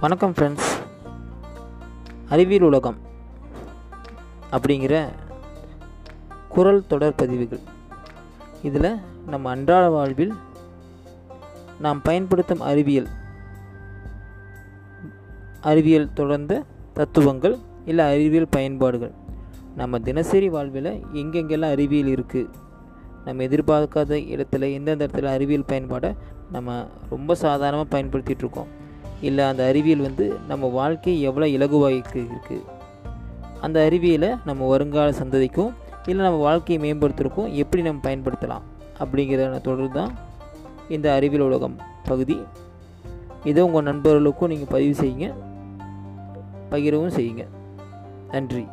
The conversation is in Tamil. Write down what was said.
வணக்கம் ஃப்ரெண்ட்ஸ் அறிவியல் உலகம் அப்படிங்கிற குரல் தொடர் பதிவுகள். இதில் நம்ம அன்றாட வாழ்வில் நாம் பயன்படுத்தும் அறிவியல் அறிவியல் தொடர்ந்த தத்துவங்கள் இல்லை அறிவியல் பயன்பாடுகள். நம்ம தினசரி வாழ்வில் எங்கெங்கெல்லாம் அறிவியல் இருக்குது நம்ம எதிர்பார்க்காத இடத்துல எந்தெந்த இடத்துல அறிவியல் பயன்பாடை நம்ம ரொம்ப சாதாரணமாக பயன்படுத்திகிட்ருக்கோம் இருக்கோம். இல்லை அந்த அறிவியல் வந்து நம்ம வாழ்க்கையை எவ்வளோ இலகுவாக இருக்குது அந்த அறிவியலை நம்ம வருங்கால சந்ததிக்கும் இல்லை நம்ம வாழ்க்கையை மேம்படுத்துறதுக்கும் எப்படி நம்ம பயன்படுத்தலாம் அப்படிங்கிற தொடர் தான் இந்த அறிவியல் உலகம் பகுதி. இதை உங்கள் நண்பர்களுக்கும் நீங்கள் பதிவு செய்யுங்க. பகிரவும் செய்யுங்க. நன்றி.